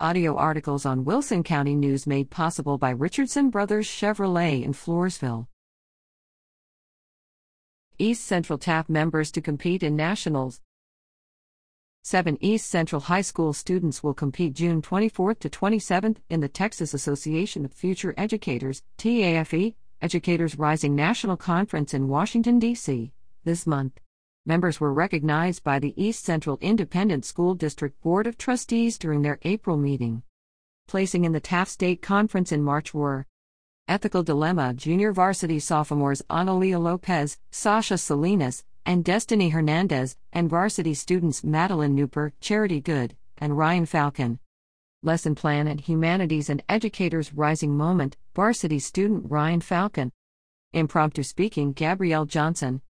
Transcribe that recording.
Audio articles on Wilson County News made possible by Richardson Brothers Chevrolet in Floresville. East Central TAFE members to compete in nationals. Seven East Central High School students will compete June 24 to 27 in the Texas Association of Future Educators (TAFE) Educators Rising National Conference in Washington, D.C. this month. Members were recognized by the East Central Independent School District Board of Trustees during their April meeting. Placing in the TAFE State Conference in March were Ethical Dilemma junior varsity sophomores Analia Lopez, Sasha Salinas, and Destiny Hernandez, and varsity students Madeline Newper, Charity Good, and Ryan Falcon. Lesson Plan and Humanities and Educators Rising Moment, varsity student Ryan Falcon. Impromptu speaking Gabrielle Johnson,